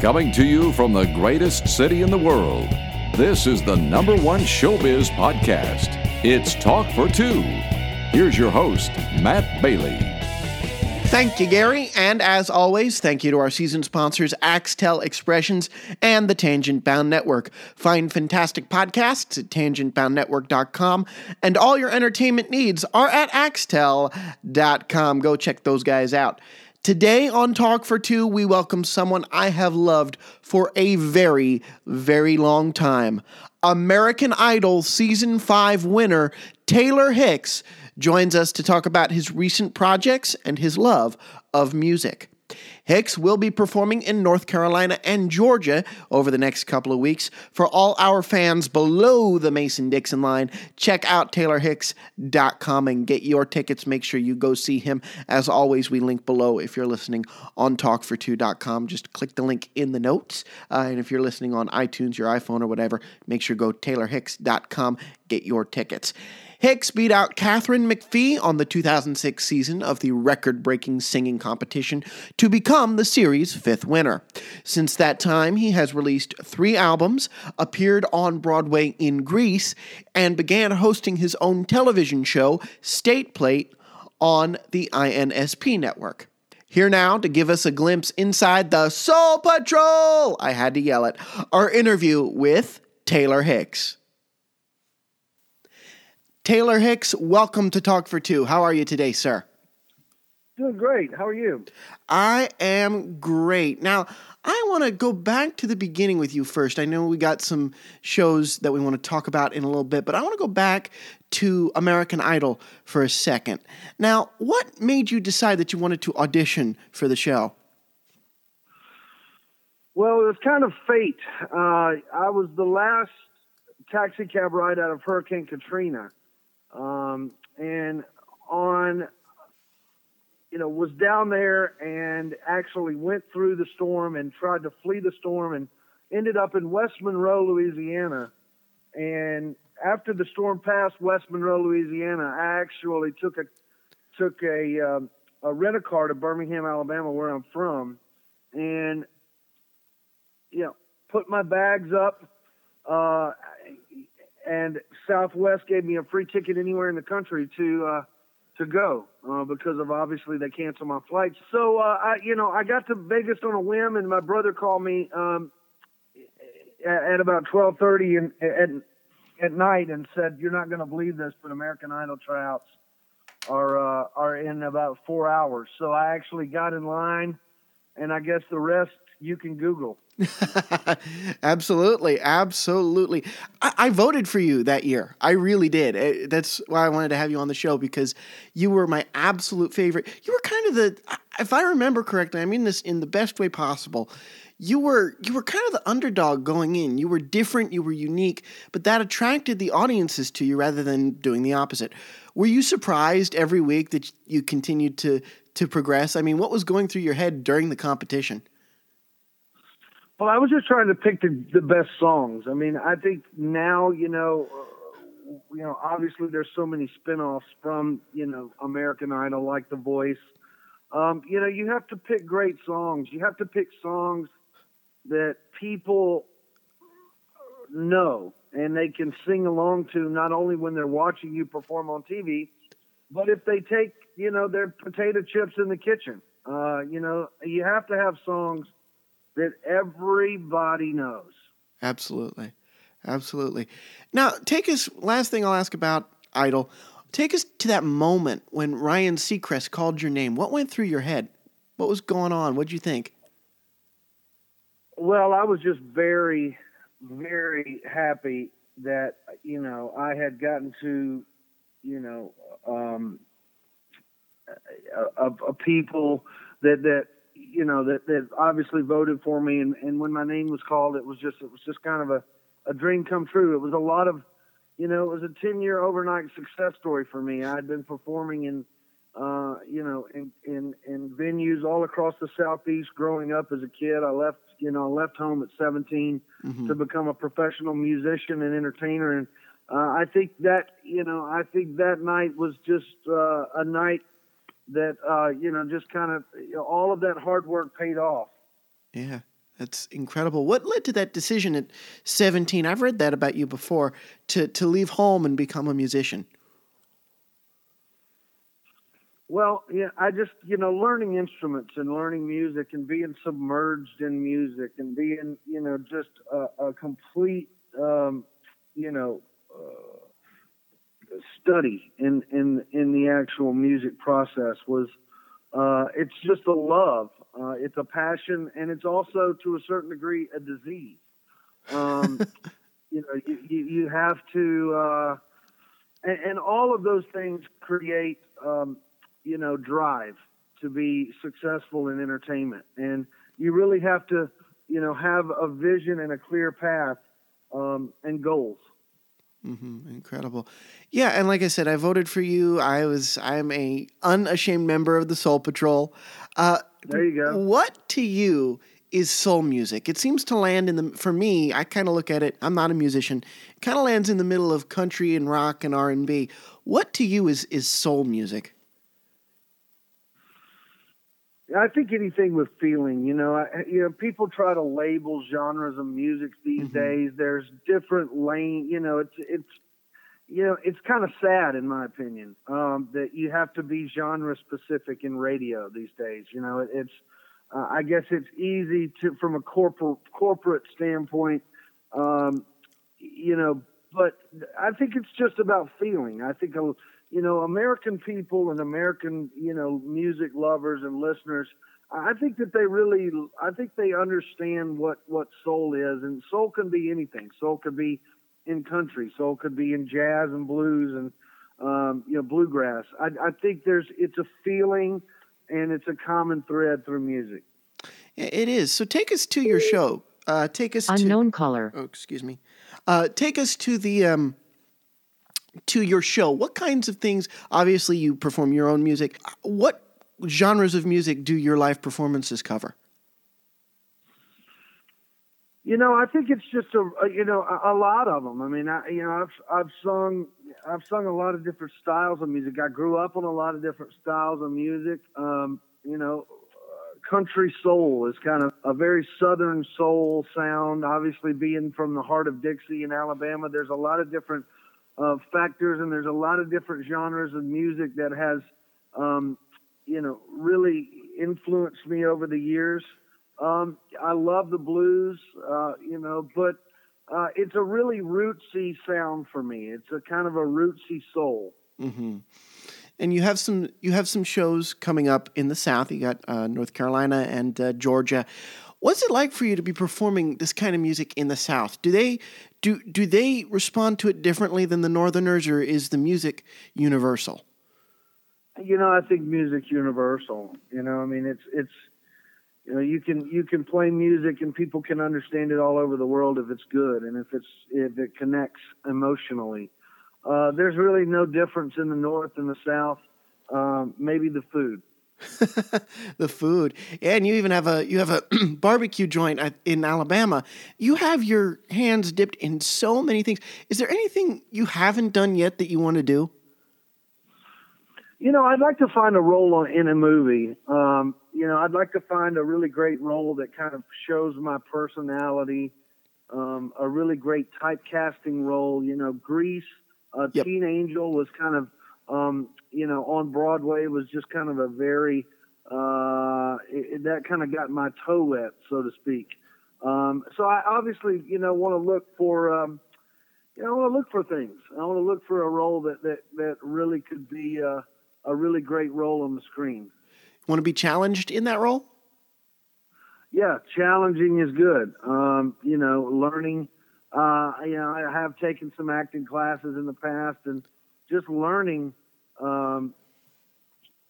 Coming to you from the greatest city in the world, this is the number one showbiz podcast. It's Talk for Two. Here's your host, Matt Bailey. Thank you, Gary. And as always, thank you to our season sponsors, Axtel Expressions and the Tangent Bound Network. Find fantastic podcasts at tangentboundnetwork.com, and all your entertainment needs are at axtel.com. Go check those guys out. Today on Talk for Two, we welcome someone I have loved for a very, very long time. American Idol Season 5 winner, Taylor Hicks joins us to talk about his recent projects and his love of music. Hicks will be performing in North Carolina and Georgia over the next couple of weeks. For all our fans below the Mason Dixon line, check out TaylorHicks.com and get your tickets. Make sure you go see him. As always, we link below if you're listening on TalkFor2.com. Just click the link in the notes. Uh, and if you're listening on iTunes, your iPhone, or whatever, make sure you go TaylorHicks.com, get your tickets. Hicks beat out Katharine McPhee on the 2006 season of the record breaking singing competition to become the series' fifth winner. Since that time, he has released three albums, appeared on Broadway in Grease, and began hosting his own television show, State Plate, on the INSP network. Here now to give us a glimpse inside the Soul Patrol, I had to yell it, our interview with Taylor Hicks. Taylor Hicks, welcome to Talk for Two. How are you today, sir? Doing great. How are you? I am great. Now, I want to go back to the beginning with you first. I know we got some shows that we want to talk about in a little bit, but I want to go back to American Idol for a second. Now, what made you decide that you wanted to audition for the show? Well, it was kind of fate. Uh, I was the last taxi cab ride out of Hurricane Katrina. Um, and on, you know, was down there and actually went through the storm and tried to flee the storm and ended up in West Monroe, Louisiana. And after the storm passed West Monroe, Louisiana, I actually took a took a um, a rent a car to Birmingham, Alabama, where I'm from, and you know, put my bags up. Uh, and Southwest gave me a free ticket anywhere in the country to uh, to go uh, because of obviously they canceled my flights. So uh, I, you know, I got to Vegas on a whim, and my brother called me um, at, about twelve thirty and at at night and said, "You're not going to believe this, but American Idol tryouts are uh, are in about four hours." So I actually got in line, and I guess the rest you can Google. absolutely, absolutely. I, I, voted for you that year. I really did. Eh, that's why I wanted to have you on the show because you were my absolute favorite. You were kind of the, if I remember correctly, I mean this in the best way possible. You were you were kind of the underdog going in. You were different. You were unique, but that attracted the audiences to you rather than doing the opposite. Were you surprised every week that you continued to to progress? I mean, what was going through your head during the competition? Well, I was just trying to pick the, the best songs. I mean, I think now, you know, uh, you know, obviously there's so many spin-offs from, you know, American Idol like The Voice. Um, you know, you have to pick great songs. You have to pick songs that people know and they can sing along to not only when they're watching you perform on TV, but if they take, you know, their potato chips in the kitchen. Uh, you know, you have to have songs – that everybody knows. Absolutely. Absolutely. Now, take us, last thing I'll ask about Idol, take us to that moment when Ryan Seacrest called your name. What went through your head? What was going on? What'd you think? Well, I was just very, very happy that, you know, I had gotten to, you know, um, a, a, a people that, that you know that that obviously voted for me and and when my name was called it was just it was just kind of a a dream come true. It was a lot of you know it was a 10 year overnight success story for me. I'd been performing in uh you know in in in venues all across the southeast growing up as a kid. I left you know I left home at 17 mm-hmm. to become a professional musician and entertainer. And uh, I think that you know I think that night was just uh, a night that uh, you know just kind of you know, all of that hard work paid off. Yeah, That's incredible. What led to that decision at 17? I've read that about you before to to leave home and become a musician. Well, yeah, I just, you know, learning instruments and learning music and being submerged in music and being, you know, just a, a complete, um, you know, uh, study in, in, in the actual music process was, uh, it's just a love. Uh, it's a passion and it's also to a certain degree a disease. Um, you know, you, you, you have to, uh, and, and all of those things create, um, you know, drive to be successful in entertainment. And you really have to, you know, have a vision and a clear path um, and goals. Mm-hmm. Incredible, yeah. And like I said, I voted for you. I was, I'm a unashamed member of the Soul Patrol. Uh, there you go. What to you is soul music? It seems to land in the. For me, I kind of look at it. I'm not a musician. It kind of lands in the middle of country and rock and R and B. What to you is is soul music? I think anything with feeling, you know, I, you know, people try to label genres of music these mm-hmm. days. There's different lane, you know, it's it's you know, it's kind of sad in my opinion um, that you have to be genre specific in radio these days. You know, it, it's uh, I guess it's easy to from a corporate corporate standpoint, um, you know, but I think it's just about feeling. I think a you know, American people and American, you know, music lovers and listeners, I think that they really, I think they understand what what soul is, and soul can be anything. Soul could be in country, soul could be in jazz and blues and um, you know bluegrass. I, I think there's it's a feeling, and it's a common thread through music. It is. So take us to your show. Uh, take us unknown to, caller. Oh, excuse me. Uh, take us to the um, to your show. What kinds of things? Obviously, you perform your own music. What genres of music do your live performances cover? You know, I think it's just a, you know a, a, lot of them. I mean, I you know I've I've sung I've sung a lot of different styles of music. I grew up on a lot of different styles of music. Um, you know, uh, country soul is kind of a very southern soul sound. Obviously, being from the heart of Dixie in Alabama, there's a lot of different uh, factors, and there's a lot of different genres of music that has, um, you know, really influenced me over the years. Um, I love the blues, uh, you know, but uh, it's a really rootsy sound for me. It's a kind of a rootsy soul. Mm-hmm. And you have some you have some shows coming up in the South. You got uh, North Carolina and uh, Georgia. What's it like for you to be performing this kind of music in the South? Do they do do they respond to it differently than the Northerners, or is the music universal? You know, I think music's universal. You know, I mean, it's it's you know you can you can play music and people can understand it all over the world if it's good and if it's if it connects emotionally. Uh, there's really no difference in the North and the South. Um, maybe the food. the food, and you even have a you have a barbecue joint in Alabama. You have your hands dipped in so many things. Is there anything you haven't done yet that you want to do? You know, I'd like to find a role on, in a movie. Um, you know, I'd like to find a really great role that kind of shows my personality. Um, a really great typecasting role. You know, Grease, uh, yep. Teen Angel was kind of um, you know, on Broadway was just kind of a very uh, it, that kind of got my toe wet, so to speak. Um, so I obviously, you know, want to look for, um, you know, I want to look for things. I want to look for a role that that that really could be uh, a really great role on the screen. Want to be challenged in that role? Yeah, challenging is good. Um, you know, learning. Uh, you know, I have taken some acting classes in the past, and just learning um,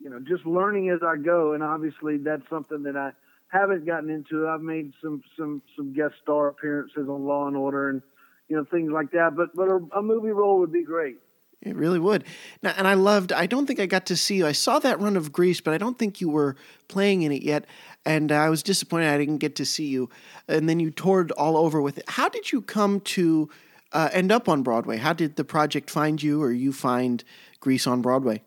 you know, just learning as I go. And obviously, that's something that I haven't gotten into. I've made some some some guest star appearances on Law and Order and you know things like that. But but a, a movie role would be great. It really would. Now, and I loved. I don't think I got to see you. I saw that run of Grease, but I don't think you were playing in it yet. And I was disappointed I didn't get to see you. And then you toured all over with it. How did you come to uh, end up on Broadway? How did the project find you, or you find Grease on Broadway?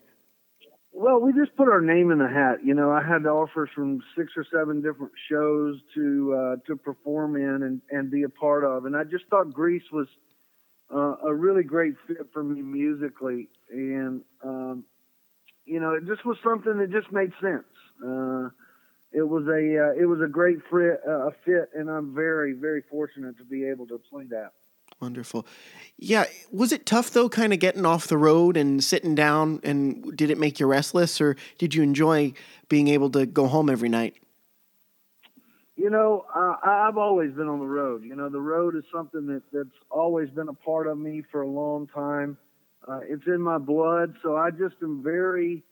Well, we just put our name in the hat. You know, I had offers from six or seven different shows to uh, to perform in and, and be a part of, and I just thought Grease was uh, a really great fit for me musically, and um, you know, it just was something that just made sense. Uh, it was a uh, it was a great fit, uh, fit, and I'm very very fortunate to be able to play that. Wonderful. Yeah, was it tough though, kind of getting off the road and sitting down? And did it make you restless, or did you enjoy being able to go home every night? You know, I've always been on the road. You know, the road is something that that's always been a part of me for a long time. Uh, it's in my blood, so I just am very.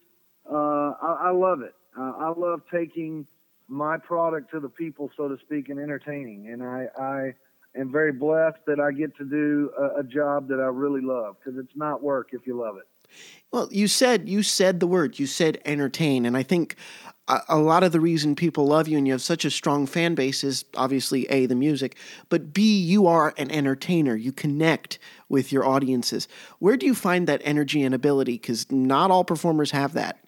Uh, I, I love it. I love taking my product to the people, so to speak, and entertaining. And I, I am very blessed that I get to do a, a job that I really love because it's not work if you love it. Well, you said you said the word. You said entertain, and I think a, a, lot of the reason people love you and you have such a strong fan base is obviously a the music, but b you are an entertainer. You connect with your audiences. Where do you find that energy and ability? Because not all performers have that.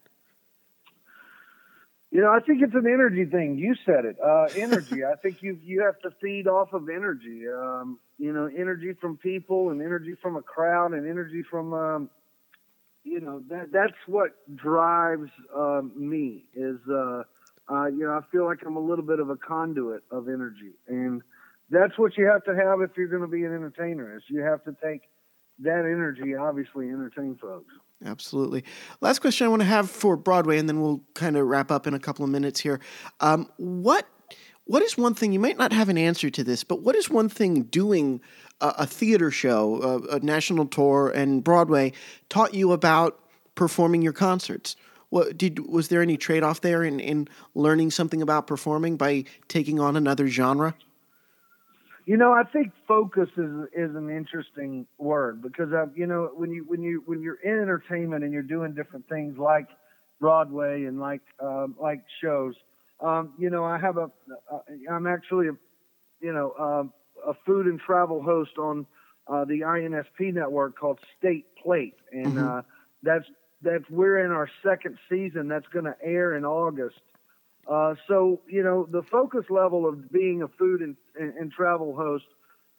You know, I think it's an energy thing. You said it. Uh, energy. I think you you have to feed off of energy. Um, you know, energy from people and energy from a crowd and energy from um, you know that that's what drives uh, me. Is uh, uh, you know I feel like I'm a little bit of a conduit of energy, and that's what you have to have if you're going to be an entertainer. Is you have to take that energy, obviously, entertain folks. Absolutely. Last question I want to have for Broadway, and then we'll kind of wrap up in a couple of minutes here. Um, what what is one thing you might not have an answer to this, but what is one thing doing a, a theater show, a, a, national tour, and Broadway taught you about performing your concerts? What did was there any trade off there in, in learning something about performing by taking on another genre? You know, I think focus is is an interesting word because uh, you know when you when you when you're in entertainment and you're doing different things like Broadway and like um, like shows. Um, you know, I have a uh, I'm actually a you know uh, a food and travel host on uh, the INSP network called State Plate, and mm-hmm. Uh, that's that's we're in our second season. That's going to air in August. Uh, so you know the focus level of being a food and, and, and travel host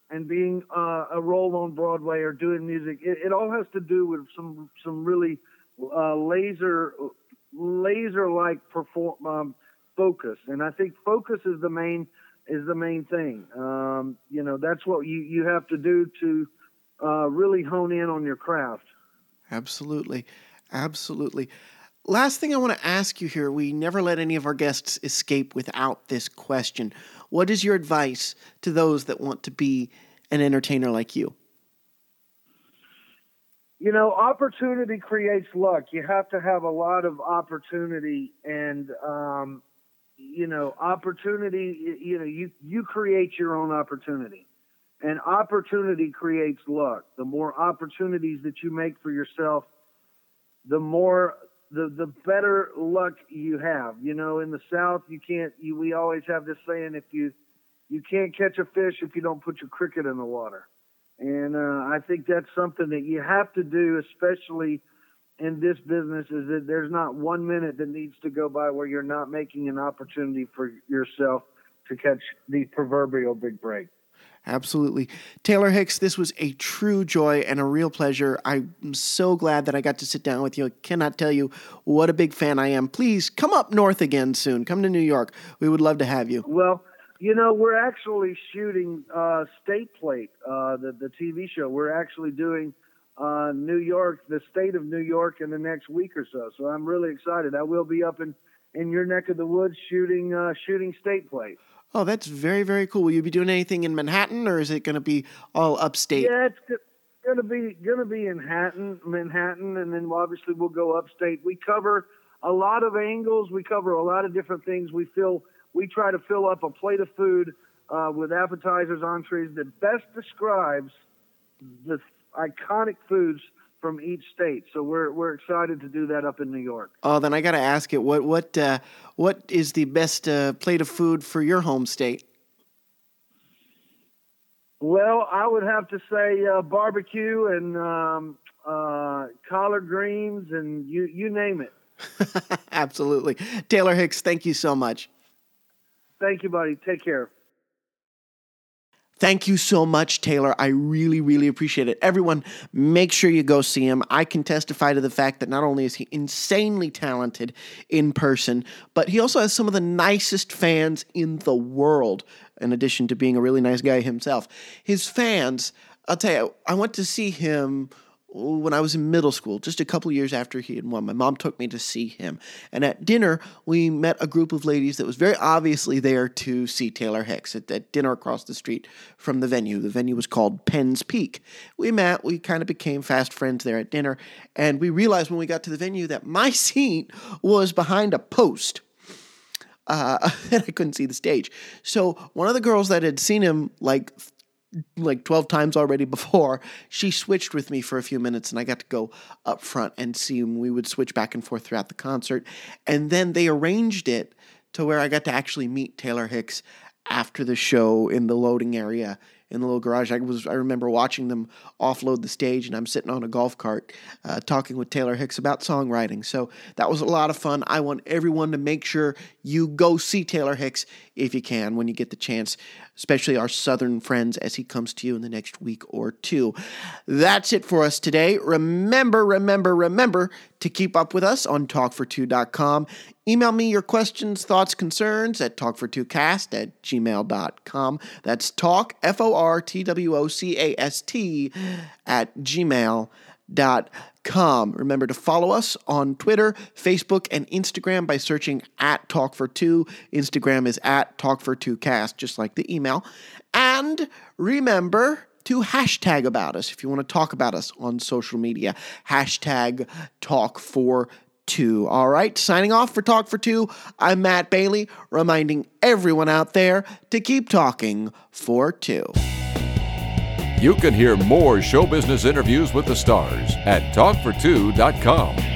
and being uh, a role on Broadway or doing music, it, it, all has to do with some some really uh, laser laser like perform um, focus, and I think focus is the main is the main thing. Um, you know that's what you you have to do to uh, really hone in on your craft. Absolutely, absolutely. Last thing I want to ask you here we never let any of our guests escape without this question. What is your advice to those that want to be an entertainer like you? You know, opportunity creates luck. You have to have a lot of opportunity, and um, you know, opportunity. You know, you you create your own opportunity, and opportunity creates luck. The more opportunities that you make for yourself, the more the the better luck you have. You know, in the South, you can't. You, we always have this saying: if you you can't catch a fish if you don't put your cricket in the water. And uh, I think that's something that you have to do, especially in this business. Is that there's not one minute that needs to go by where you're not making an opportunity for yourself to catch the proverbial big break. Absolutely. Taylor Hicks, this was a true joy and a real pleasure. I'm so glad that I got to sit down with you. I cannot tell you what a big fan I am. Please come up north again soon. Come to New York. We would love to have you. Well, you know, we're actually shooting uh, State Plate, uh, the, the TV show. We're actually doing uh, New York, the state of New York, in the next week or so. So I'm really excited. I will be up in, in your neck of the woods shooting uh, shooting State Plate. Oh, that's very, very cool. Will you be doing anything in Manhattan, or is it going to be all upstate? Yeah, it's going to be going to be in Manhattan, Manhattan, and then obviously we'll go upstate. We cover a lot of angles. We cover a lot of different things. We fill, we try to fill up a plate of food uh, with appetizers, entrees that best describes the iconic foods from each state. So we're we're excited to do that up in New York. Oh, then I got to ask it. What what uh, what is the best uh, plate of food for your home state? Well, I would have to say uh, barbecue and um, uh, collard greens and you you name it. Absolutely. Taylor Hicks, thank you so much. Thank you, buddy. Take care. Thank you so much, Taylor. I really, really appreciate it. Everyone, make sure you go see him. I can testify to the fact that not only is he insanely talented in person, but he also has some of the nicest fans in the world, in addition to being a really nice guy himself. His fans, I'll tell you, I went to see him when I was in middle school, just a couple years after he had won. My mom took me to see him. And at dinner, we met a group of ladies that was very obviously there to see Taylor Hicks at, at dinner across the street from the venue. The venue was called Penn's Peak. We met, we kind of became fast friends there at dinner, and we realized when we got to the venue that my seat was behind a post. Uh, and I couldn't see the stage. So one of the girls that had seen him like like 12 times already before, she switched with me for a few minutes and I got to go up front and see him. We would switch back and forth throughout the concert. And then they arranged it to where I got to actually meet Taylor Hicks after the show in the loading area in the little garage. I was I remember watching them offload the stage, and I'm sitting on a golf cart uh, talking with Taylor Hicks about songwriting. So that was a lot of fun. I want everyone to make sure you go see Taylor Hicks if you can when you get the chance, especially our southern friends as he comes to you in the next week or two. That's it for us today. Remember, remember, remember to keep up with us on talkfor2.com. Email me your questions, thoughts, concerns at talkfor2cast at gmail.com. That's talk, F O R T W O C A S T, at gmail.com. Remember to follow us on Twitter, Facebook, and Instagram by searching at talkfor2. Instagram is at talkfor2cast, just like the email. And remember, to hashtag about us if you want to talk about us on social media. Hashtag talk for two. All right, signing off for Talk for Two, I'm Matt Bailey, reminding everyone out there to keep talking for two. You can hear more show business interviews with the stars at talkfor2.com.